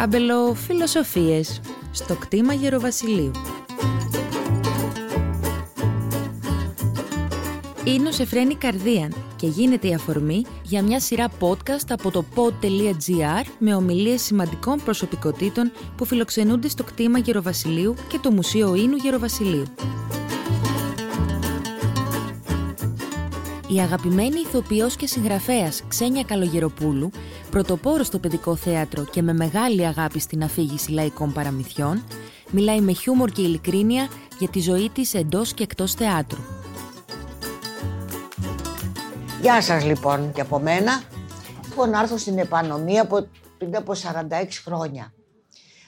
Αμπελοφιλοσοφίες στο κτήμα Γεροβασιλείου. Είναι ο Σεφρένη Καρδίαν και γίνεται η αφορμή για μια σειρά podcast από το pod.gr με ομιλίες σημαντικών προσωπικότητων που φιλοξενούνται στο κτήμα Γεροβασιλείου και το Μουσείο Ίνου Γεροβασιλείου. Η αγαπημένη ηθοποιός και συγγραφέας Ξένια Καλογεροπούλου, πρωτοπόρο στο παιδικό θέατρο και με μεγάλη αγάπη στην αφήγηση λαϊκών παραμυθιών, μιλάει με χιούμορ και ειλικρίνεια για τη ζωή της εντός και εκτός θεάτρου. Γεια σας λοιπόν και από μένα. Έχω να έρθω στην επανομία από, πριν από 46 χρόνια.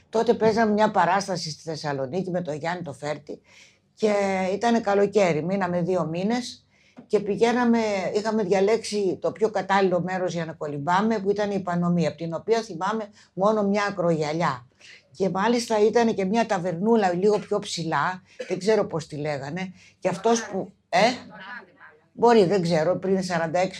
Τότε παίζαμε μια παράσταση στη Θεσσαλονίκη με τον Γιάννη το Φέρτη και ήταν καλοκαίρι, μείναμε δύο μήνες και πηγαίναμε, είχαμε διαλέξει το πιο κατάλληλο μέρος για να κολυμπάμε που ήταν η Πανομία, από την οποία θυμάμαι μόνο μια ακρογιαλιά. Και μάλιστα ήταν και μια ταβερνούλα λίγο πιο ψηλά, δεν ξέρω πώς τη λέγανε, και αυτός που... Ε; Μπορεί, δεν ξέρω, πριν 46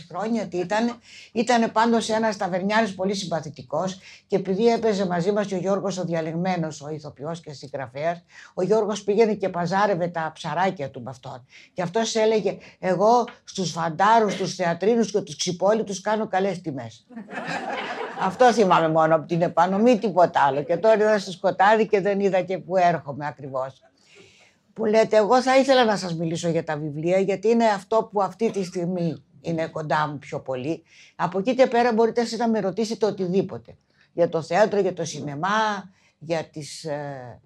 χρόνια τι ήταν. Ήταν πάντως ένας ταβερνιάρης πολύ συμπαθητικός και επειδή έπαιζε μαζί μας και ο Γιώργος ο διαλεγμένος, ο ηθοποιός και συγγραφέας, ο Γιώργος πήγαινε και παζάρευε τα ψαράκια του με αυτόν. Και αυτό έλεγε: Εγώ στους φαντάρους, στους θεατρίνους και τους ξυπόλυτους κάνω καλές τιμές. αυτό θυμάμαι μόνο από την επάνω, μη τίποτα άλλο. Και τώρα είδα στο σκοτάδι και δεν είδα και που έρχομαι ακριβώς που λέτε εγώ θα ήθελα να σας μιλήσω για τα βιβλία γιατί είναι αυτό που αυτή τη στιγμή είναι κοντά μου πιο πολύ. Από εκεί και πέρα μπορείτε εσείς να με ρωτήσετε οτιδήποτε. Για το θέατρο, για το σινεμά, για τις, ε,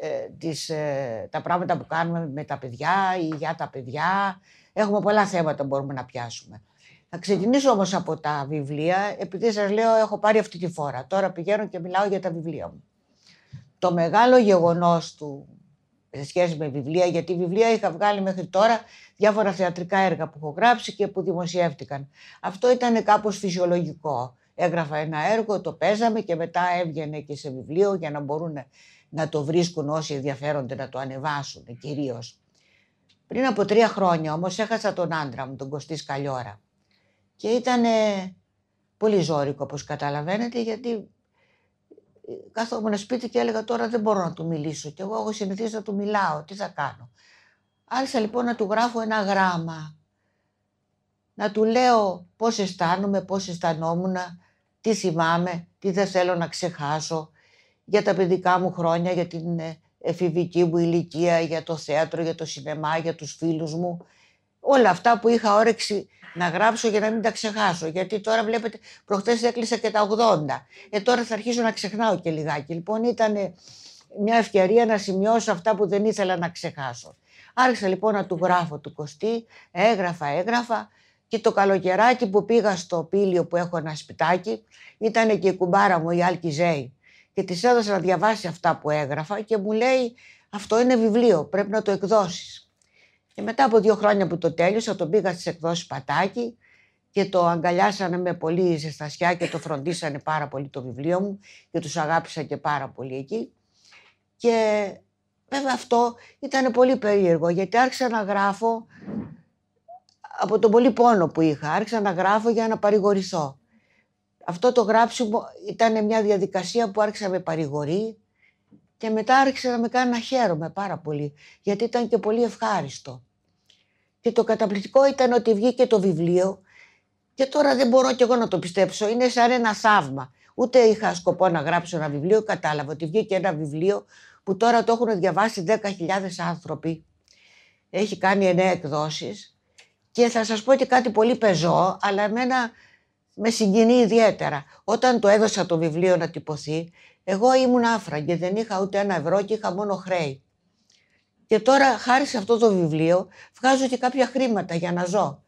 ε τις, ε, τα πράγματα που κάνουμε με τα παιδιά ή για τα παιδιά. Έχουμε πολλά θέματα που μπορούμε να πιάσουμε. Θα ξεκινήσω όμως από τα βιβλία, επειδή σας λέω έχω πάρει αυτή τη φορά. Τώρα πηγαίνω και μιλάω για τα βιβλία μου. Το μεγάλο γεγονός του σε σχέση με βιβλία, γιατί βιβλία είχα βγάλει μέχρι τώρα διάφορα θεατρικά έργα που έχω γράψει και που δημοσιεύτηκαν. Αυτό ήταν κάπως φυσιολογικό. Έγραφα ένα έργο, το παίζαμε και μετά έβγαινε και σε βιβλίο για να μπορούν να το βρίσκουν όσοι ενδιαφέρονται να το ανεβάσουν κυρίως. Πριν από τρία χρόνια όμως έχασα τον άντρα μου, τον Κωστής Σκαλιόρα. Και ήταν πολύ ζώρικο όπως καταλαβαίνετε γιατί καθόμουν σπίτι και έλεγα τώρα δεν μπορώ να του μιλήσω. Και εγώ έχω συνηθίσει να του μιλάω. Τι θα κάνω. Άρχισα λοιπόν να του γράφω ένα γράμμα. Να του λέω πώς αισθάνομαι, πώς αισθανόμουν, τι θυμάμαι, τι δεν θέλω να ξεχάσω για τα παιδικά μου χρόνια, για την ε, εφηβική μου ηλικία, για το θέατρο, για το σινεμά, για τους φίλους μου. Όλα αυτά που είχα όρεξη να γράψω για να μην τα ξεχάσω. Γιατί τώρα βλέπετε, προχτές έκλεισα και τα 80. Ε, τώρα θα αρχίσω να ξεχνάω και λιγάκι. Λοιπόν, ήταν μια ευκαιρία να σημειώσω αυτά που δεν ήθελα να ξεχάσω. Άρχισα λοιπόν να του γράφω του Κωστή, έγραφα, έγραφα και το καλοκαιράκι που πήγα στο πήλιο που έχω ένα σπιτάκι, ήταν και η κουμπάρα μου η Άλκη Ζέη και της έδωσα να διαβάσει αυτά που έγραφα και μου λέει αυτό είναι βιβλίο, πρέπει να το εκδώσεις. Και μετά από δύο χρόνια που το τέλειωσα, τον πήγα στις εκδόσεις Πατάκη και το αγκαλιάσανε με πολύ ζεστασιά και το φροντίσανε πάρα πολύ το βιβλίο μου και τους αγάπησα και πάρα πολύ εκεί. Και βέβαια αυτό ήταν πολύ περίεργο γιατί άρχισα να γράφω από τον πολύ πόνο που είχα. Άρχισα να γράφω για να παρηγορηθώ. Αυτό το γράψιμο ήταν μια διαδικασία που άρχισα με παρηγορεί και μετά άρχισε να με κάνει να χαίρομαι πάρα πολύ γιατί ήταν και πολύ ευχάριστο. Και το καταπληκτικό ήταν ότι βγήκε το βιβλίο και τώρα δεν μπορώ κι εγώ να το πιστέψω. Είναι σαν ένα θαύμα. Ούτε είχα σκοπό να γράψω ένα βιβλίο, κατάλαβα ότι βγήκε ένα βιβλίο που τώρα το έχουν διαβάσει 10.000 άνθρωποι. Έχει κάνει εννέα εκδόσεις και θα σας πω και κάτι πολύ πεζό, αλλά εμένα με συγκινεί ιδιαίτερα. Όταν το έδωσα το βιβλίο να τυπωθεί, εγώ ήμουν άφραγγη, δεν είχα ούτε ένα ευρώ και είχα μόνο χρέη. Και τώρα χάρη σε αυτό το βιβλίο βγάζω και κάποια χρήματα για να ζω.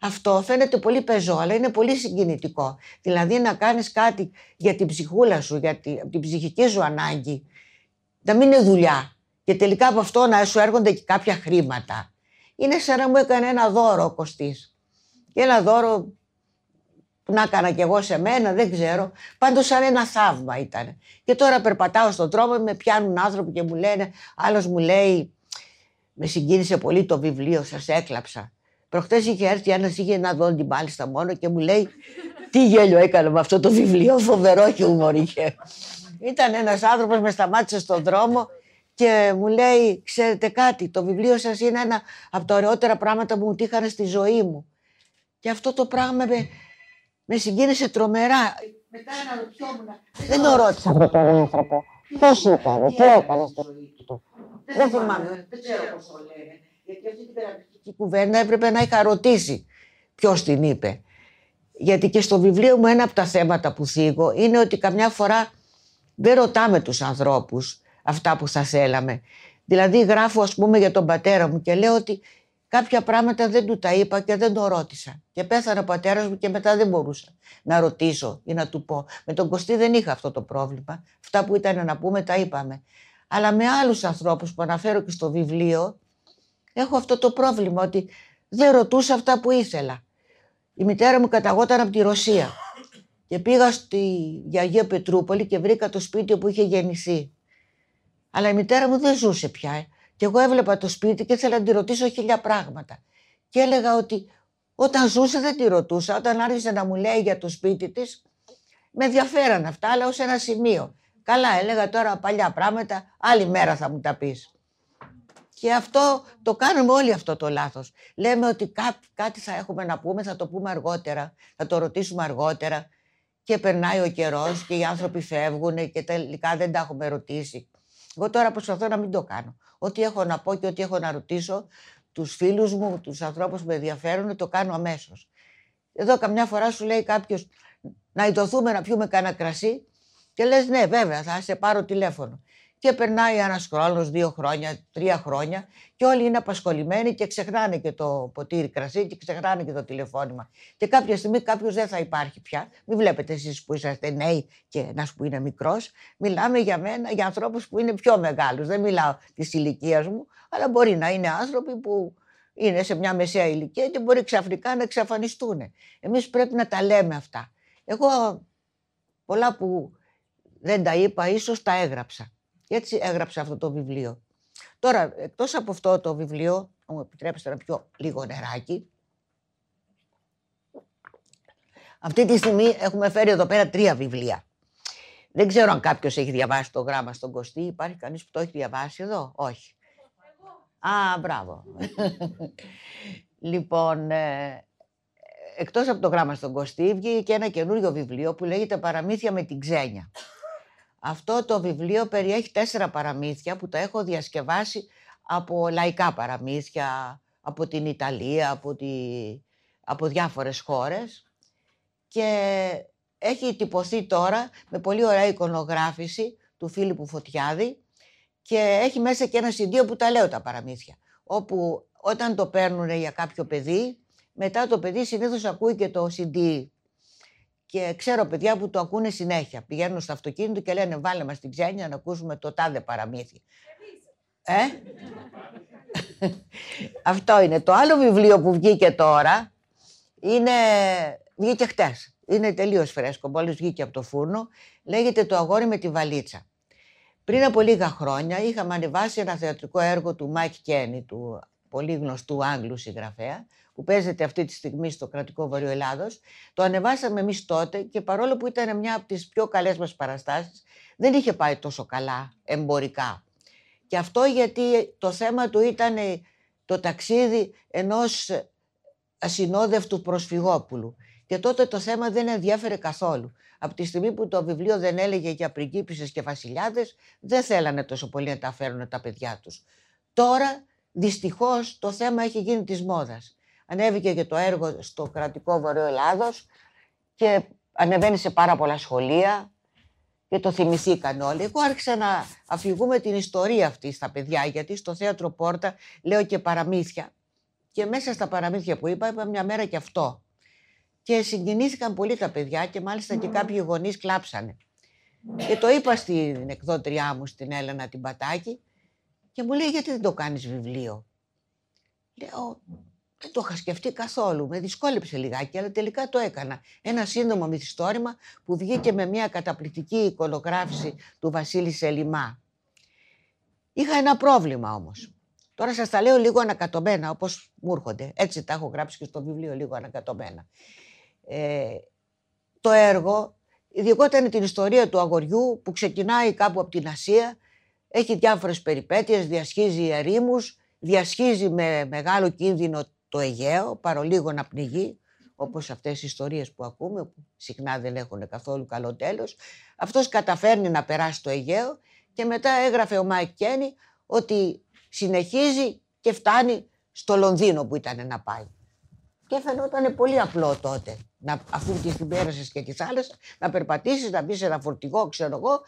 Αυτό φαίνεται πολύ πεζό, αλλά είναι πολύ συγκινητικό. Δηλαδή να κάνεις κάτι για την ψυχούλα σου, για την, ψυχική σου ανάγκη. Να μην είναι δουλειά. Και τελικά από αυτό να σου έρχονται και κάποια χρήματα. Είναι σαν να μου έκανε ένα δώρο ο Κωστής. Και ένα δώρο που να έκανα κι εγώ σε μένα, δεν ξέρω. Πάντως σαν ένα θαύμα ήταν. Και τώρα περπατάω στον τρόπο, με πιάνουν άνθρωποι και μου λένε, άλλος μου λέει, με συγκίνησε πολύ το βιβλίο, σας έκλαψα. Προχτές είχε έρθει ένας, είχε ένα δόντι μάλιστα μόνο και μου λέει τι γέλιο έκανα με αυτό το βιβλίο, φοβερό χιούμορ είχε. Ήταν ένας άνθρωπος με σταμάτησε στον δρόμο και μου λέει, ξέρετε κάτι, το βιβλίο σας είναι ένα από τα ωραιότερα πράγματα που μου τύχανε στη ζωή μου. Και αυτό το πράγμα με, με συγκίνησε τρομερά. Μετά αναρωτιόμουν. Δεν το ρώτησα αυτό τον άνθρωπο. Πώς ήταν, τι έκανες στο του; Δεν θυμάμαι, δεν ξέρω πώς το λένε. Γιατί αυτή την περαστική κουβέντα έπρεπε να είχα ρωτήσει ποιος την είπε. Γιατί και στο βιβλίο μου ένα από τα θέματα που θίγω είναι ότι καμιά φορά δεν ρωτάμε τους ανθρώπους αυτά που θα θέλαμε. Δηλαδή γράφω ας πούμε για τον πατέρα μου και λέω ότι κάποια πράγματα δεν του τα είπα και δεν το ρώτησα. Και πέθανε ο πατέρας μου και μετά δεν μπορούσα να ρωτήσω ή να του πω. Με τον Κωστή δεν είχα αυτό το πρόβλημα. Αυτά που ήταν να πούμε τα είπαμε. Αλλά με άλλους ανθρώπους που αναφέρω και στο βιβλίο έχω αυτό το πρόβλημα ότι δεν ρωτούσα αυτά που ήθελα. Η μητέρα μου καταγόταν από τη Ρωσία και πήγα στη Αγία Πετρούπολη και βρήκα το σπίτι όπου είχε γεννηθεί. Αλλά η μητέρα μου δεν ζούσε πια. Ε. Και εγώ έβλεπα το σπίτι και ήθελα να τη ρωτήσω χίλια πράγματα. Και έλεγα ότι όταν ζούσε δεν τη ρωτούσα. Όταν άρχισε να μου λέει για το σπίτι της, με ενδιαφέραν αυτά, αλλά ως ένα σημείο. Καλά, έλεγα τώρα παλιά πράγματα, άλλη μέρα θα μου τα πεις. Και αυτό το κάνουμε όλοι αυτό το λάθος. Λέμε ότι κάτι θα έχουμε να πούμε, θα το πούμε αργότερα, θα το ρωτήσουμε αργότερα και περνάει ο καιρός και οι άνθρωποι φεύγουν και τελικά δεν τα έχουμε ρωτήσει. Εγώ τώρα προσπαθώ να μην το κάνω. Ό,τι έχω να πω και ό,τι έχω να ρωτήσω, τους φίλους μου, τους ανθρώπους που με ενδιαφέρουν, το κάνω αμέσως. Εδώ καμιά φορά σου λέει κάποιος να ειδωθούμε να πιούμε κανένα κρασί και λες ναι βέβαια θα σε πάρω τηλέφωνο και περνάει ένας χρόνος, δύο χρόνια, τρία χρόνια και όλοι είναι απασχολημένοι και ξεχνάνε και το ποτήρι κρασί και ξεχνάνε και το τηλεφώνημα. Και κάποια στιγμή κάποιος δεν θα υπάρχει πια. Μην βλέπετε εσείς που είσαστε νέοι και ένα που είναι μικρός. Μιλάμε για μένα, για ανθρώπους που είναι πιο μεγάλους. Δεν μιλάω της ηλικίας μου, αλλά μπορεί να είναι άνθρωποι που είναι σε μια μεσαία ηλικία και μπορεί ξαφνικά να εξαφανιστούν. Εμείς πρέπει να τα λέμε αυτά. Εγώ πολλά που δεν τα είπα, ίσως τα έγραψα. Και έτσι έγραψε αυτό το βιβλίο. Τώρα, εκτός από αυτό το βιβλίο, μου επιτρέψετε να πιω λίγο νεράκι, αυτή τη στιγμή έχουμε φέρει εδώ πέρα τρία βιβλία. Δεν ξέρω αν κάποιος έχει διαβάσει το γράμμα στον Κωστή. Υπάρχει κανείς που το έχει διαβάσει εδώ; Όχι. Α, μπράβο. λοιπόν, ε, εκτός από το γράμμα στον Κωστή, βγήκε και ένα καινούριο βιβλίο που λέγεται «Παραμύθια με την ξένια». Αυτό το βιβλίο περιέχει τέσσερα παραμύθια που τα έχω διασκευάσει από λαϊκά παραμύθια, από την Ιταλία, από, τη, από διάφορες χώρες. Και έχει τυπωθεί τώρα με πολύ ωραία εικονογράφηση του Φίλιππου Φωτιάδη και έχει μέσα και ένα CD που τα λέω τα παραμύθια, όπου όταν το παίρνουν για κάποιο παιδί, μετά το παιδί συνήθως ακούει και το CD και ξέρω παιδιά που το ακούνε συνέχεια. Πηγαίνουν στο αυτοκίνητο και λένε βάλε μας την ξένια να ακούσουμε το τάδε παραμύθι. Ε; Αυτό είναι. Το άλλο βιβλίο που βγήκε τώρα είναι... βγήκε χτες. Είναι τελείως φρέσκο, μόλις βγήκε από το φούρνο. Λέγεται Το αγόρι με τη βαλίτσα. Πριν από λίγα χρόνια είχαμε ανεβάσει ένα θεατρικό έργο του Μάικ Κένι, του πολύ γνωστού Άγγλου συγγραφέα, που παίζεται αυτή τη στιγμή στο Κρατικό Βορείου Ελλάδος. Το ανεβάσαμε εμείς τότε και παρόλο που ήταν μια από τις πιο καλές μας παραστάσεις, δεν είχε πάει τόσο καλά εμπορικά. Και αυτό γιατί το θέμα του ήταν το ταξίδι ενός ασυνόδευτου προσφυγόπουλου. Και τότε το θέμα δεν ενδιαφέρε καθόλου. Από τη στιγμή που το βιβλίο δεν έλεγε για πριγκίπισσες και βασιλιάδες, δεν θέλανε τόσο πολύ να τα φέρουν τα παιδιά τους. Τώρα, δυστυχώς, το θέμα έχει γίνει της μόδας ανέβηκε και το έργο στο κρατικό Βορείο Ελλάδος και ανεβαίνει σε πάρα πολλά σχολεία και το θυμηθήκαν όλοι. Εγώ άρχισα να αφηγούμε την ιστορία αυτή στα παιδιά, γιατί στο θέατρο Πόρτα λέω και παραμύθια. Και μέσα στα παραμύθια που είπα, είπα μια μέρα και αυτό. Και συγκινήθηκαν πολύ τα παιδιά και μάλιστα και κάποιοι γονείς κλάψανε. Και το είπα στην εκδότριά μου, στην Έλενα την Πατάκη, και μου λέει γιατί δεν το κάνεις βιβλίο; Λέω, δεν το είχα σκεφτεί καθόλου. Με δυσκόλεψε λιγάκι, αλλά τελικά το έκανα. Ένα σύντομο μυθιστόρημα που βγήκε με μια καταπληκτική εικονογράφηση του Βασίλη Σελιμά. Είχα ένα πρόβλημα όμως. Τώρα σας τα λέω λίγο ανακατωμένα, όπως μου έρχονται. Έτσι τα έχω γράψει και στο βιβλίο λίγο ανακατωμένα. Ε, το έργο Ειδικότερα την ιστορία του αγοριού που ξεκινάει κάπου από την Ασία, έχει διάφορες περιπέτειες, διασχίζει ερήμους, διασχίζει με μεγάλο κίνδυνο το Αιγαίο, παρολίγο να πνιγεί, όπως αυτές οι ιστορίες που ακούμε, που συχνά δεν έχουν καθόλου καλό τέλος. Αυτός καταφέρνει να περάσει το Αιγαίο και μετά έγραφε ο Μάικ Κένι ότι συνεχίζει και φτάνει στο Λονδίνο που ήταν να πάει. Και φαινόταν πολύ απλό τότε, να, αφού την πέρασες και τη θάλασσα, να περπατήσεις, να μπεις σε ένα φορτηγό, ξέρω εγώ,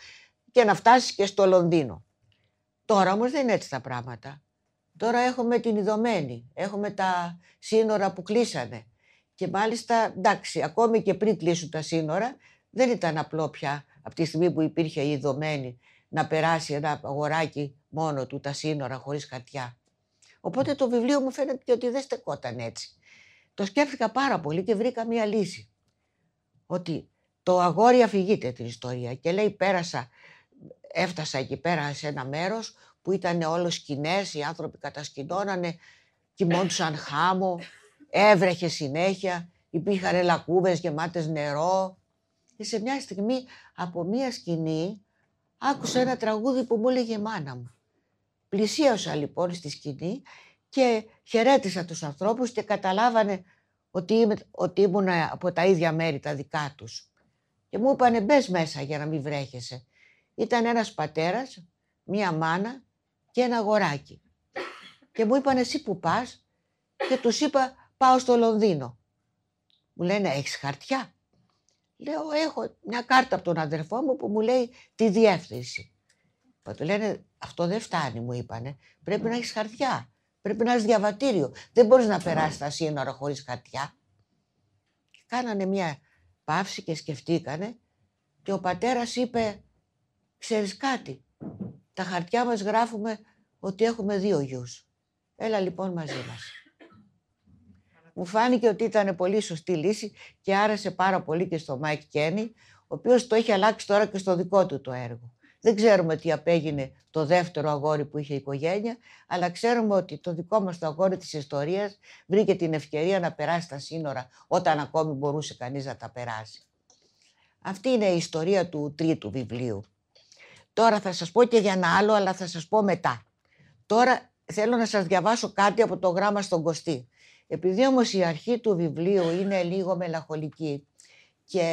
και να φτάσεις και στο Λονδίνο. Τώρα όμως δεν είναι έτσι τα πράγματα. Τώρα έχουμε την Ειδομένη, έχουμε τα σύνορα που κλείσανε. Και μάλιστα, εντάξει, ακόμη και πριν κλείσουν τα σύνορα, δεν ήταν απλό πια από τη στιγμή που υπήρχε η ειδωμένη να περάσει ένα αγοράκι μόνο του τα σύνορα χωρίς χαρτιά. Οπότε το βιβλίο μου φαίνεται και ότι δεν στεκόταν έτσι. Το σκέφτηκα πάρα πολύ και βρήκα μία λύση. Ότι το αγόρι αφηγείται την ιστορία και λέει πέρασα, έφτασα εκεί πέρα σε ένα μέρος που ήταν όλος σκηνές, οι άνθρωποι κατασκηνώνανε, κοιμόντουσαν χάμο, έβρεχε συνέχεια, υπήρχαν λακκούβες γεμάτες νερό. Και σε μια στιγμή από μια σκηνή άκουσα ένα τραγούδι που μου έλεγε η μάνα μου. Πλησίασα λοιπόν στη σκηνή και χαιρέτησα τους ανθρώπους και καταλάβανε ότι, είμαι, ότι ήμουν από τα ίδια μέρη τα δικά τους. Και μου είπανε μπες μέσα για να μην βρέχεσαι. Ήταν ένας πατέρας, μία μάνα και ένα αγοράκι. Και μου είπαν εσύ που πας και τους είπα πάω στο Λονδίνο. Μου λένε έχεις χαρτιά; Λέω έχω μια κάρτα από τον αδερφό μου που μου λέει τη διεύθυνση. Του λένε αυτό δεν φτάνει μου είπανε. Πρέπει να έχεις χαρτιά. Πρέπει να έχεις διαβατήριο. Δεν μπορείς να περάσεις τα σύνορα χωρίς χαρτιά. Και κάνανε μια παύση και σκεφτήκανε και ο πατέρας είπε «Ξέρεις κάτι, τα χαρτιά μας γράφουμε ότι έχουμε δύο γιους. Έλα λοιπόν μαζί μας». Μου φάνηκε ότι ήταν πολύ σωστή λύση και άρεσε πάρα πολύ και στο Μάικ Κένι, ο οποίος το έχει αλλάξει τώρα και στο δικό του το έργο. Δεν ξέρουμε τι απέγινε το δεύτερο αγόρι που είχε οικογένεια, αλλά ξέρουμε ότι το δικό μας το αγόρι της ιστορίας βρήκε την ευκαιρία να περάσει τα σύνορα όταν ακόμη μπορούσε κανείς να τα περάσει. Αυτή είναι η ιστορία του τρίτου βιβλίου. Τώρα θα σας πω και για ένα άλλο, αλλά θα σας πω μετά. Τώρα θέλω να σας διαβάσω κάτι από το γράμμα στον Κωστή. Επειδή όμως η αρχή του βιβλίου είναι λίγο μελαγχολική και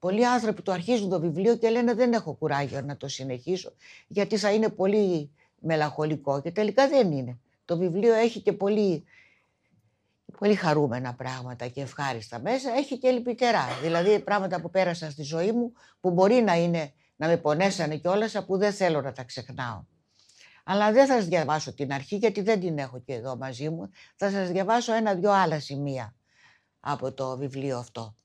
Πολλοί άνθρωποι το αρχίζουν το βιβλίο και λένε δεν έχω κουράγιο να το συνεχίσω γιατί θα είναι πολύ μελαγχολικό και τελικά δεν είναι. Το βιβλίο έχει και πολύ, πολύ χαρούμενα πράγματα και ευχάριστα μέσα. Έχει και λυπητερά, δηλαδή πράγματα που πέρασα στη ζωή μου που μπορεί να είναι να με πονέσανε κιόλας που δεν θέλω να τα ξεχνάω. Αλλά δεν θα σας διαβάσω την αρχή γιατί δεν την έχω και εδώ μαζί μου. Θα σας διαβάσω ένα-δυο άλλα σημεία από το βιβλίο αυτό.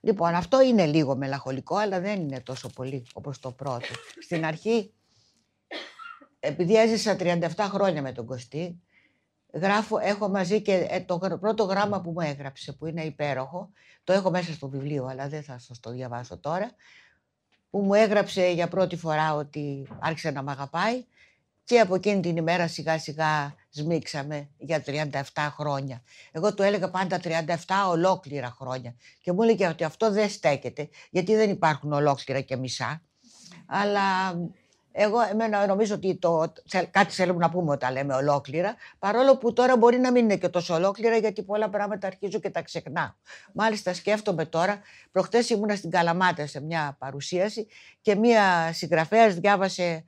Λοιπόν, αυτό είναι λίγο μελαγχολικό, αλλά δεν είναι τόσο πολύ όπως το πρώτο. Στην αρχή, επειδή έζησα 37 χρόνια με τον Κωστή, γράφω, έχω μαζί και ε, το πρώτο γράμμα που μου έγραψε, που είναι υπέροχο, το έχω μέσα στο βιβλίο, αλλά δεν θα σας το διαβάσω τώρα, που μου έγραψε για πρώτη φορά ότι άρχισε να μ' αγαπάει και από εκείνη την ημέρα σιγά σιγά σμίξαμε για 37 χρόνια. Εγώ του έλεγα πάντα 37 ολόκληρα χρόνια. Και μου έλεγε ότι αυτό δεν στέκεται, γιατί δεν υπάρχουν ολόκληρα και μισά. Αλλά εγώ εμένα νομίζω ότι το, κάτι θέλουμε να πούμε όταν λέμε ολόκληρα, παρόλο που τώρα μπορεί να μην είναι και τόσο ολόκληρα, γιατί πολλά πράγματα αρχίζω και τα ξεχνάω. Μάλιστα σκέφτομαι τώρα, προχτές ήμουνα στην Καλαμάτα σε μια παρουσίαση και μια συγγραφέας διάβασε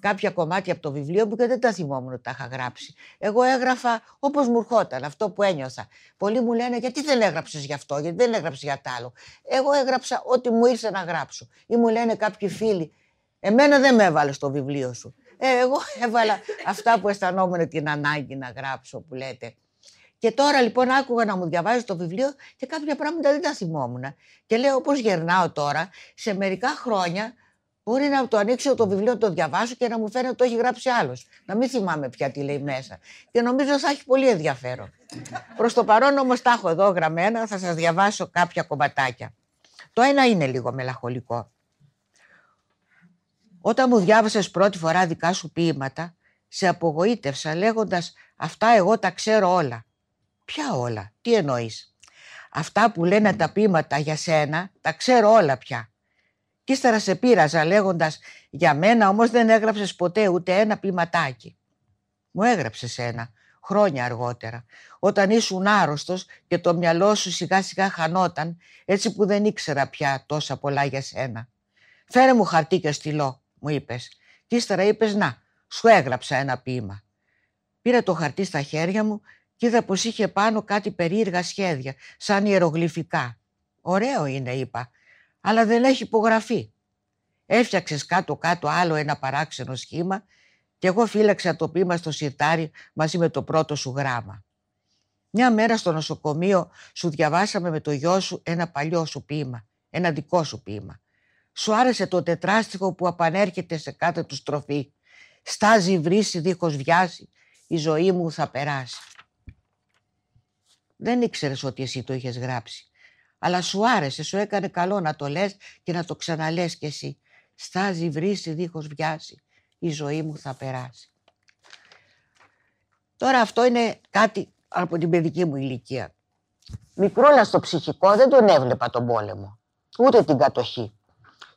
κάποια κομμάτια από το βιβλίο μου και δεν τα θυμόμουν ότι τα είχα γράψει. Εγώ έγραφα όπως μου ερχόταν, αυτό που ένιωθα. Πολλοί μου λένε γιατί δεν έγραψες γι' αυτό, γιατί δεν έγραψες για τ' άλλο. Εγώ έγραψα ό,τι μου ήρθε να γράψω. Ή μου λένε κάποιοι φίλοι, εμένα δεν με έβαλε στο βιβλίο σου. Ε, εγώ έβαλα αυτά που αισθανόμουν την ανάγκη να γράψω που λέτε. Και τώρα λοιπόν άκουγα να μου διαβάζεις το βιβλίο και κάποια πράγματα δεν τα θυμόμουν. Και λέω όπως γερνάω τώρα, σε μερικά χρόνια Μπορεί να το ανοίξω το βιβλίο, το διαβάσω και να μου φαίνεται ότι το έχει γράψει άλλος. Να μην θυμάμαι πια τι λέει μέσα. Και νομίζω θα έχει πολύ ενδιαφέρον. Προς το παρόν όμως τα έχω εδώ γραμμένα, θα σας διαβάσω κάποια κομματάκια. Το ένα είναι λίγο μελαγχολικό. Όταν μου διάβασες πρώτη φορά δικά σου ποίηματα, σε απογοήτευσα λέγοντας «Αυτά εγώ τα ξέρω όλα». Ποια όλα, τι εννοείς; Αυτά που λένε τα πείματα για σένα, τα ξέρω όλα πια. Κι ύστερα σε πείραζα λέγοντας «Για μένα όμως δεν έγραψες ποτέ ούτε ένα ποιηματάκι». Μου έγραψες ένα, χρόνια αργότερα, όταν ήσουν άρρωστος και το μυαλό σου σιγά σιγά χανόταν, έτσι που δεν ήξερα πια τόσα πολλά για σένα. «Φέρε μου χαρτί και στυλό», μου είπες. Κι ύστερα είπες «Να, σου έγραψα ένα ποίημα». Πήρα το χαρτί στα χέρια μου και είδα πως είχε πάνω κάτι περίεργα σχέδια, σαν ιερογλυφικά. Ωραίο είναι, είπα, αλλά δεν έχει υπογραφή. Έφτιαξες κάτω-κάτω άλλο ένα παράξενο σχήμα και εγώ φύλαξα το πείμα στο σιρτάρι μαζί με το πρώτο σου γράμμα. Μια μέρα στο νοσοκομείο σου διαβάσαμε με το γιο σου ένα παλιό σου ποίημα, ένα δικό σου ποίημα. Σου άρεσε το τετράστιχο που απανέρχεται σε κάθε του στροφή. Στάζει βρύση δίχως βιάση, η ζωή μου θα περάσει. Δεν ήξερες ότι εσύ το είχες γράψει. Αλλά σου άρεσε, σου έκανε καλό να το λες και να το ξαναλές κι εσύ. Στάζει βρύση δίχως βιάση, η ζωή μου θα περάσει. Τώρα αυτό είναι κάτι από την παιδική μου ηλικία. Μικρόλα στο ψυχικό δεν τον έβλεπα τον πόλεμο, ούτε την κατοχή.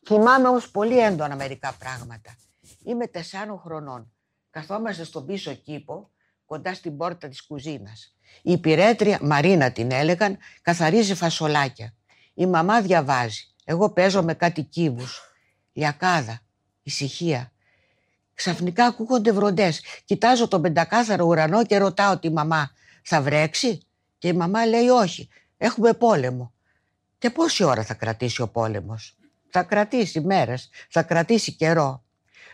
Θυμάμαι όμως πολύ έντονα μερικά πράγματα. Είμαι τεσσάρων χρονών. Καθόμαστε στον πίσω κήπο, κοντά στην πόρτα της κουζίνας. Η υπηρέτρια, Μαρίνα την έλεγαν, καθαρίζει φασολάκια. Η μαμά διαβάζει. Εγώ παίζω με κάτι κύβους. Λιακάδα, ησυχία. Ξαφνικά ακούγονται βροντές. Κοιτάζω τον πεντακάθαρο ουρανό και ρωτάω τη μαμά, θα βρέξει; Και η μαμά λέει όχι, έχουμε πόλεμο. Και πόση ώρα θα κρατήσει ο πόλεμος; Θα κρατήσει μέρες, θα κρατήσει καιρό.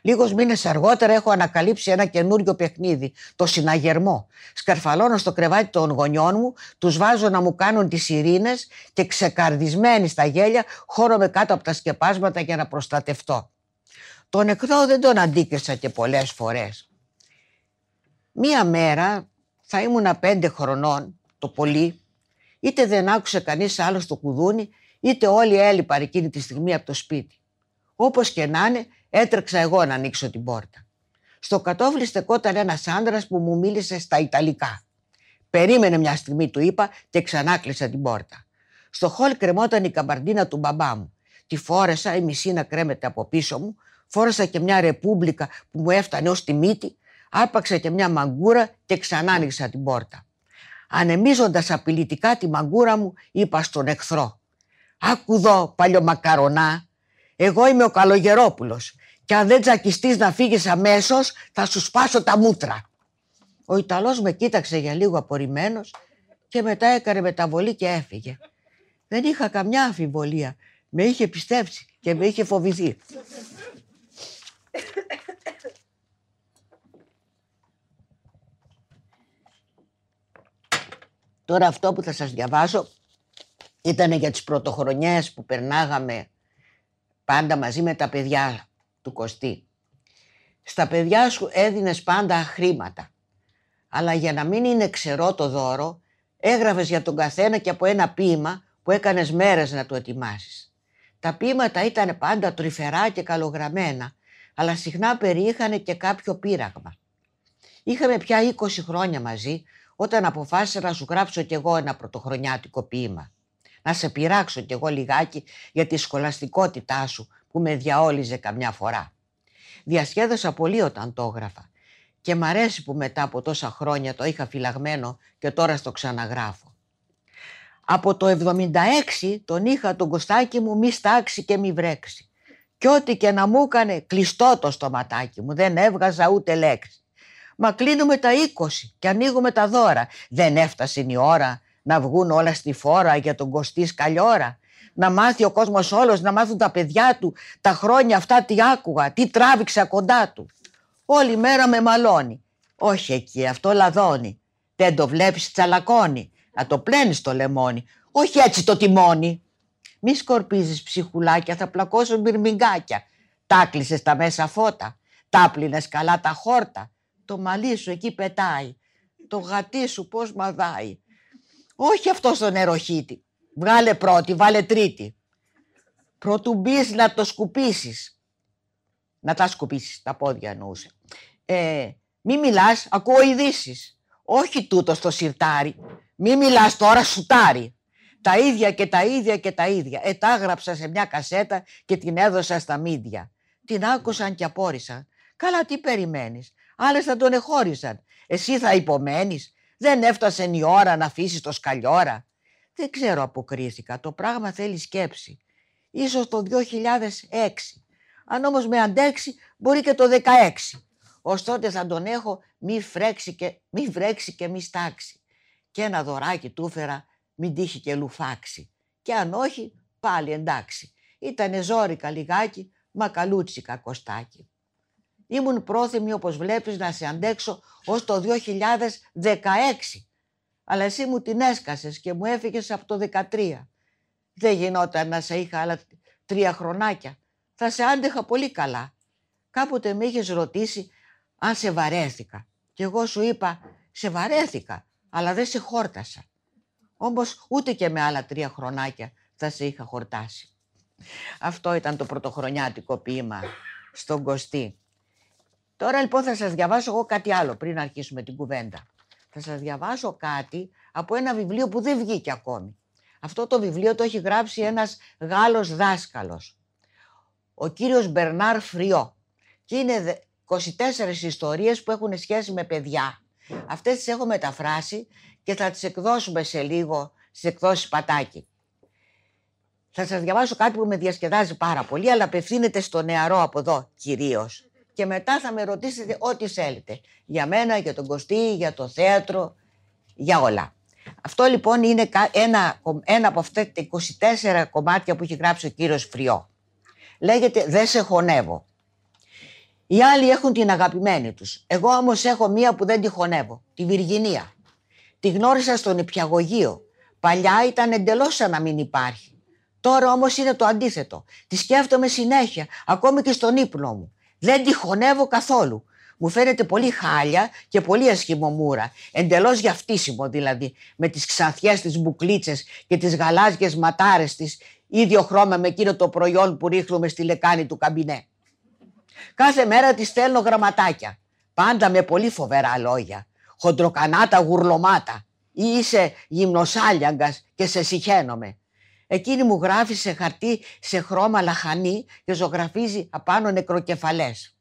Λίγους μήνες αργότερα έχω ανακαλύψει ένα καινούριο παιχνίδι, το συναγερμό. Σκαρφαλώνω στο κρεβάτι των γονιών μου, τους βάζω να μου κάνουν τις ειρήνε και ξεκαρδισμένοι στα γέλια χώρομαι κάτω από τα σκεπάσματα για να προστατευτώ. Τον νεκρό δεν τον αντίκρισα και πολλές φορές. Μία μέρα θα ήμουν πέντε χρονών, το πολύ, είτε δεν άκουσε κανείς άλλος το κουδούνι, είτε όλοι έλειπαν εκείνη τη στιγμή από το σπίτι. Όπως και να είναι, έτρεξα εγώ να ανοίξω την πόρτα. Στο κατόφλι στεκόταν ένας άντρα που μου μίλησε στα Ιταλικά. Περίμενε μια στιγμή, του είπα και ξανά κλείσα την πόρτα. Στο χολ κρεμόταν η καμπαρντίνα του μπαμπά μου. Τη φόρεσα, η μισή να κρέμεται από πίσω μου. Φόρεσα και μια ρεπούμπλικα που μου έφτανε ως τη μύτη. Άρπαξα και μια μαγκούρα και ξανά άνοιξα την πόρτα. Ανεμίζοντας απειλητικά τη μαγκούρα μου, είπα στον εχθρό. Άκου εδώ, παλιομακαρονά, εγώ είμαι ο Καλογερόπουλος και αν δεν τζακιστείς να φύγεις αμέσως θα σου σπάσω τα μούτρα. Ο Ιταλός με κοίταξε για λίγο απορριμμένος και μετά έκανε μεταβολή και έφυγε. Δεν είχα καμιά αμφιβολία. Με είχε πιστέψει και με είχε φοβηθεί. Τώρα αυτό που θα σας διαβάσω ήταν για τις πρωτοχρονιές που περνάγαμε πάντα μαζί με τα παιδιά του Κωστή. Στα παιδιά σου έδινες πάντα χρήματα. Αλλά για να μην είναι ξερό το δώρο, έγραφες για τον καθένα και από ένα ποίημα που έκανες μέρες να το ετοιμάσεις. Τα ποίηματα ήταν πάντα τρυφερά και καλογραμμένα, αλλά συχνά περιείχανε και κάποιο πείραγμα. Είχαμε πια 20 χρόνια μαζί, όταν αποφάσισα να σου γράψω κι εγώ ένα πρωτοχρονιάτικο ποίημα να σε πειράξω κι εγώ λιγάκι για τη σχολαστικότητά σου που με διαόλιζε καμιά φορά. Διασχέδωσα πολύ όταν το έγραφα και μ' αρέσει που μετά από τόσα χρόνια το είχα φυλαγμένο και τώρα στο ξαναγράφω. Από το 76 τον είχα τον Κωστάκη μου μη στάξει και μη βρέξει. Κι ό,τι και να μου έκανε κλειστό το στοματάκι μου, δεν έβγαζα ούτε λέξη. Μα κλείνουμε τα 20 και ανοίγουμε τα δώρα. Δεν έφτασε η ώρα να βγουν όλα στη φόρα για τον Κωστή Σκαλιόρα. Να μάθει ο κόσμος όλος, να μάθουν τα παιδιά του, τα χρόνια αυτά τι άκουγα, τι τράβηξα κοντά του. Όλη μέρα με μαλώνει. Όχι εκεί, αυτό λαδώνει. Δεν το βλέπεις τσαλακώνει. Να το πλένεις το λεμόνι. Όχι έτσι το τιμόνι. Μη σκορπίζεις ψυχουλάκια, θα πλακώσουν μπυρμιγκάκια. Τάκλισες τα μέσα φώτα. Τάπλυνες καλά τα χόρτα. Το μαλλί σου εκεί πετάει. Το γατί σου πώς μαδάει. Όχι αυτό στον νεροχύτη. Βγάλε πρώτη, βάλε τρίτη. Πρωτού μπεις να το σκουπίσεις. Να τα σκουπίσεις, τα πόδια εννοούσε. Ε, μη μιλάς, ακούω ειδήσεις. Όχι τούτο στο σιρτάρι. Μη μιλάς τώρα σουτάρι. Τα ίδια και τα ίδια και τα ίδια. Ετάγραψα σε μια κασέτα και την έδωσα στα μίδια. Την άκουσαν και απόρρισαν. Καλά τι περιμένεις. Άλλες θα τον εχώρισαν. Εσύ θα υπομένεις. Δεν έφτασε η ώρα να αφήσει το σκαλιόρα. Δεν ξέρω αποκρίθηκα. Το πράγμα θέλει σκέψη. Ίσως το 2006. Αν όμως με αντέξει μπορεί και το 16. Ως τότε θα τον έχω μη, φρέξει και, μη βρέξει και μη στάξει. Και ένα δωράκι του φέρα μην τύχει και λουφάξει. Και αν όχι πάλι εντάξει. Ήτανε ζόρικα λιγάκι μα καλούτσικα κοστάκι. Ήμουν πρόθυμη όπως βλέπεις να σε αντέξω ως το 2016. Αλλά εσύ μου την έσκασες και μου έφυγες από το 13. Δεν γινόταν να σε είχα άλλα τρία χρονάκια. Θα σε άντεχα πολύ καλά. Κάποτε με είχες ρωτήσει αν σε βαρέθηκα. Και εγώ σου είπα, σε βαρέθηκα, αλλά δεν σε χόρτασα. Όμως ούτε και με άλλα τρία χρονάκια θα σε είχα χορτάσει. Αυτό ήταν το πρωτοχρονιάτικο ποίημα στον Κωστή. Τώρα λοιπόν θα σας διαβάσω εγώ κάτι άλλο πριν αρχίσουμε την κουβέντα. Θα σας διαβάσω κάτι από ένα βιβλίο που δεν βγήκε ακόμη. Αυτό το βιβλίο το έχει γράψει ένας Γάλλος δάσκαλος. Ο κύριος Μπερνάρ Φριό. Και είναι 24 ιστορίες που έχουν σχέση με παιδιά. Αυτές τις έχω μεταφράσει και θα τις εκδώσουμε σε λίγο στις εκδόσεις Πατάκη. Θα σας διαβάσω κάτι που με διασκεδάζει πάρα πολύ, αλλά απευθύνεται στο νεαρό από εδώ κυρίως. Και μετά θα με ρωτήσετε ό,τι θέλετε. Για μένα, για τον Κωστή, για το θέατρο, για όλα. Αυτό λοιπόν είναι ένα, ένα από αυτά τα 24 κομμάτια που έχει γράψει ο κύριος Φριό. Λέγεται «Δεν σε χωνεύω». Οι άλλοι έχουν την αγαπημένη τους. Εγώ όμως έχω μία που δεν τη χωνεύω, τη Βυργινία. Τη γνώρισα στον Υπιαγωγείο. Παλιά ήταν εντελώς σαν να μην υπάρχει. Τώρα όμως είναι το αντίθετο. Τη σκέφτομαι συνέχεια, ακόμη και στον ύπνο μου. Δεν τη χωνεύω καθόλου. Μου φαίνεται πολύ χάλια και πολύ ασχημομούρα. Εντελώς για φτύσιμο δηλαδή. Με τις ξανθιές τις μπουκλίτσες και τις γαλάζιες ματάρες της. Ίδιο χρώμα με εκείνο το προϊόν που ρίχνουμε στη λεκάνη του καμπινέ. Κάθε μέρα τη στέλνω γραμματάκια. Πάντα με πολύ φοβερά λόγια. Χοντροκανάτα γουρλωμάτα. Ή είσαι γυμνοσάλιαγκας και σε συχαίνομαι. Εκείνη μου γράφει σε χαρτί σε χρώμα λαχανή και ζωγραφίζει απάνω νεκροκεφαλές.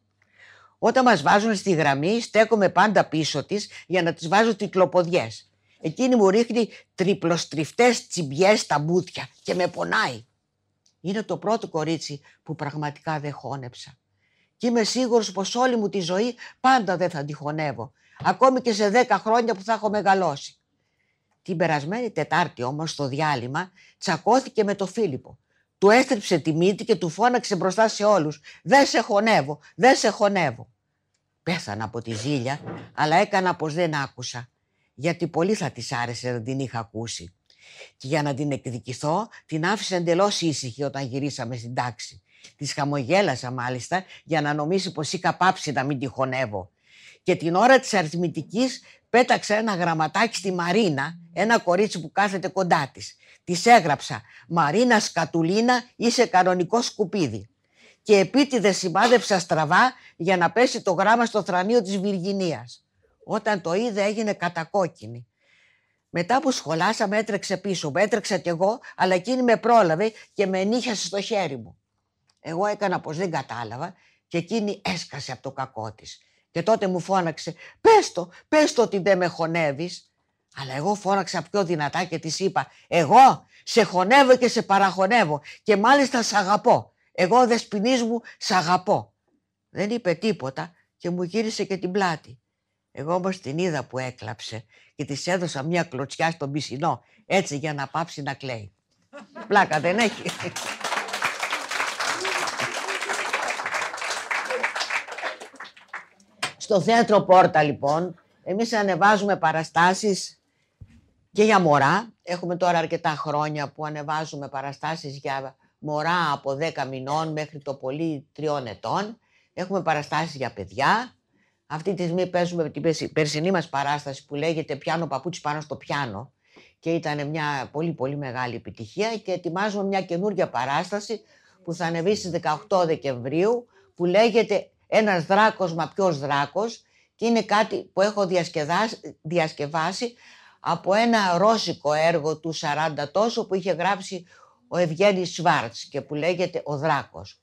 Όταν μας βάζουν στη γραμμή στέκομαι πάντα πίσω της για να τις βάζω τυκλοποδιές. Εκείνη μου ρίχνει τριπλοστριφτές τσιμπιές στα μπούτια και με πονάει. Είναι το πρώτο κορίτσι που πραγματικά δεν χώνεψα. Και είμαι σίγουρος πως όλη μου τη ζωή πάντα δεν θα τη χωνεύω. Ακόμη και σε δέκα χρόνια που θα έχω μεγαλώσει. Την περασμένη Τετάρτη όμως στο διάλειμμα τσακώθηκε με το Φίλιππο. Του έστριψε τη μύτη και του φώναξε μπροστά σε όλους «Δεν σε χωνεύω, δεν σε χωνεύω». Πέθανα από τη ζήλια, αλλά έκανα πως δεν άκουσα, γιατί πολύ θα της άρεσε να την είχα ακούσει. Και για να την εκδικηθώ, την άφησε εντελώς ήσυχη όταν γυρίσαμε στην τάξη. Της χαμογέλασα μάλιστα για να νομίσει πως είχα πάψει να μην τη χωνεύω. Και την ώρα της αριθμητικής πέταξα ένα γραμματάκι στη Μαρίνα, ένα κορίτσι που κάθεται κοντά της. Της έγραψα «Μαρίνα Σκατουλίνα είσαι κανονικό σκουπίδι» και επίτηδες σημάδεψα στραβά για να πέσει το γράμμα στο θρανίο της Βυργινίας. Όταν το είδε έγινε κατακόκκινη. Μετά που σχολάσαμε έτρεξε πίσω μου, έτρεξα κι εγώ, αλλά εκείνη με πρόλαβε και με νύχιασε στο χέρι μου. Εγώ έκανα πως δεν κατάλαβα και εκείνη έσκασε από το κακό της. Και τότε μου φώναξε «Πες το, πες το ότι δεν με χωνεύεις». Αλλά εγώ φώναξα πιο δυνατά και της είπα «Εγώ σε χωνεύω και σε παραχωνεύω και μάλιστα σ' αγαπώ. Εγώ δεσποινής μου σ' αγαπώ». Δεν είπε τίποτα και μου γύρισε και την πλάτη. Εγώ όμως την είδα που έκλαψε και της έδωσα μια κλωτσιά στον πισινό έτσι για να πάψει να κλαίει. Πλάκα δεν έχει. Στο θέατρο Πόρτα λοιπόν, εμείς ανεβάζουμε παραστάσεις και για μωρά. Έχουμε τώρα αρκετά χρόνια που ανεβάζουμε παραστάσεις για μωρά από 10 μηνών μέχρι το πολύ 3 ετών. Έχουμε παραστάσεις για παιδιά. Αυτή τη στιγμή παίζουμε την περσινή μας παράσταση που λέγεται «Πιάνω παπούτσι πάνω στο πιάνο» και ήταν μια πολύ πολύ μεγάλη επιτυχία και ετοιμάζουμε μια καινούργια παράσταση που θα ανεβεί στις 18 Δεκεμβρίου που λέγεται ένας δράκος μα ποιος δράκος και είναι κάτι που έχω διασκευάσει από ένα ρώσικο έργο του 40 τόσο που είχε γράψει ο Ευγένης Σβάρτς και που λέγεται «Ο Δράκος».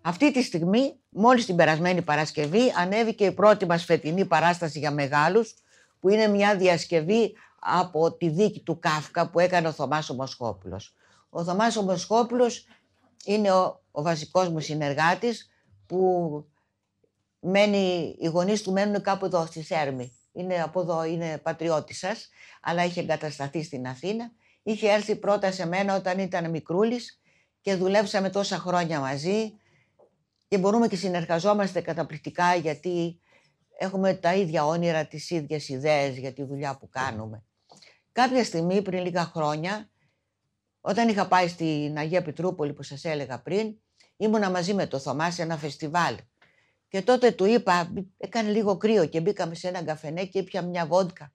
Αυτή τη στιγμή, μόλις την περασμένη Παρασκευή, ανέβηκε η πρώτη μας φετινή παράσταση για μεγάλους, που είναι μια διασκευή από τη δίκη του Κάφκα που έκανε ο Θωμάς Ομοσχόπουλος. Ο Θωμάς Ομοσχόπουλος είναι ο, ο βασικός μου συνεργάτης που μένει, οι γονείς του μένουν κάπου εδώ στη Σέρμη. Είναι από εδώ, είναι πατριώτης σας, αλλά είχε εγκατασταθεί στην Αθήνα. Είχε έρθει πρώτα σε μένα όταν ήταν μικρούλης και δουλέψαμε τόσα χρόνια μαζί και μπορούμε και συνεργαζόμαστε καταπληκτικά γιατί έχουμε τα ίδια όνειρα, τις ίδιες ιδέες για τη δουλειά που κάνουμε. Κάποια στιγμή πριν λίγα χρόνια, όταν είχα πάει στην Αγία Πετρούπολη που σας έλεγα πριν, ήμουνα μαζί με το Θωμάς σε ένα φεστιβάλ. Και τότε του είπα, έκανε λίγο κρύο και μπήκαμε σε ένα καφενέ και ήπια μια βόντκα.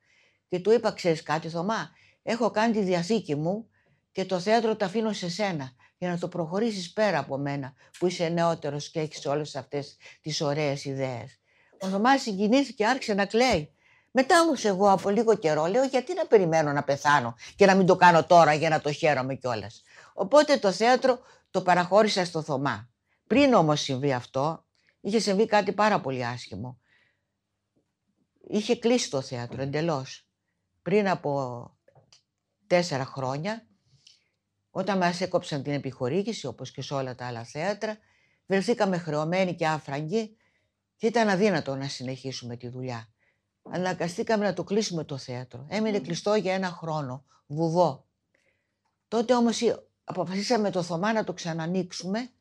Και του είπα, ξέρεις κάτι Θωμά, έχω κάνει τη διαθήκη μου και το θέατρο το αφήνω σε σένα για να το προχωρήσεις πέρα από μένα που είσαι νεότερος και έχεις όλες αυτές τις ωραίες ιδέες. Ο Θωμάς συγκινήθηκε και άρχισε να κλαίει. Μετά όμως εγώ από λίγο καιρό λέω γιατί να περιμένω να πεθάνω και να μην το κάνω τώρα για να το χαίρομαι κιόλας. Οπότε το θέατρο το παραχώρησα στο Θωμά. Πριν όμως συμβεί αυτό, είχε συμβεί κάτι πάρα πολύ άσχημο. Είχε κλείσει το θέατρο εντελώς. Πριν από τέσσερα χρόνια, όταν μας έκοψαν την επιχορήγηση, όπως και σε όλα τα άλλα θέατρα, βρεθήκαμε χρεωμένοι και άφραγγοι και ήταν αδύνατο να συνεχίσουμε τη δουλειά. Αναγκαστήκαμε να το κλείσουμε το θέατρο. Έμεινε κλειστό για ένα χρόνο, βουβό. Τότε όμως αποφασίσαμε το Θωμά να το ξανανοίξουμε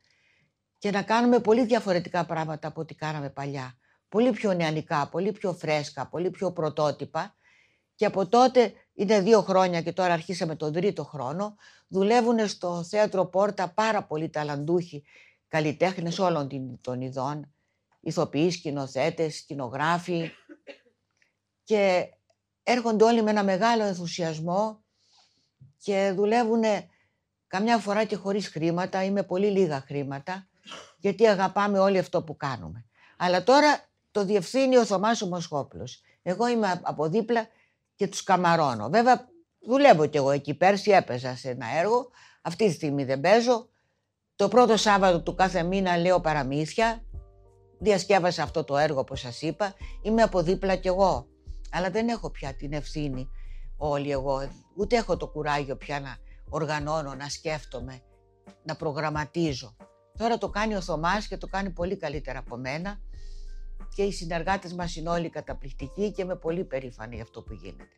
και να κάνουμε πολύ διαφορετικά πράγματα από ό,τι κάναμε παλιά. Πολύ πιο νεανικά, πολύ πιο φρέσκα, πολύ πιο πρωτότυπα. Και από τότε είναι δύο χρόνια και τώρα αρχίσαμε τον τρίτο χρόνο. Δουλεύουν στο θέατρο Πόρτα πάρα πολλοί ταλαντούχοι καλλιτέχνες όλων των ειδών ηθοποιοί, σκηνοθέτες, σκηνογράφοι και έρχονται όλοι με ένα μεγάλο ενθουσιασμό και δουλεύουν καμιά φορά και χωρίς χρήματα ή με πολύ λίγα χρήματα γιατί αγαπάμε όλοι αυτό που κάνουμε. Αλλά τώρα το διευθύνει ο Θωμάς Ομοσχόπουλος. Εγώ είμαι από δίπλα και τους καμαρώνω. Βέβαια δουλεύω κι εγώ εκεί. Πέρσι έπαιζα σε ένα έργο. Αυτή τη στιγμή δεν παίζω. Το πρώτο Σάββατο του κάθε μήνα λέω παραμύθια διασκεύασα αυτό το έργο όπως σας είπα, είμαι από δίπλα κι εγώ. Αλλά δεν έχω πια την ευθύνη όλοι εγώ, ούτε έχω το κουράγιο πια να οργανώνω, να σκέφτομαι, να προγραμματίζω. Τώρα το κάνει ο Θωμάς και το κάνει πολύ καλύτερα από μένα και οι συνεργάτες μας είναι όλοι καταπληκτικοί και είμαι πολύ περήφανη για αυτό που γίνεται.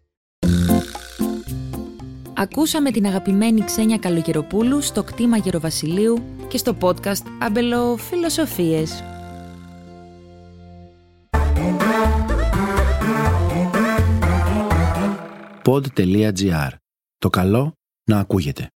Ακούσαμε την αγαπημένη Ξένια Καλογεροπούλου στο κτήμα Γεροβασιλείου και στο podcast Αμπελο Φιλοσοφίες. pod.gr. Το καλό να ακούγεται.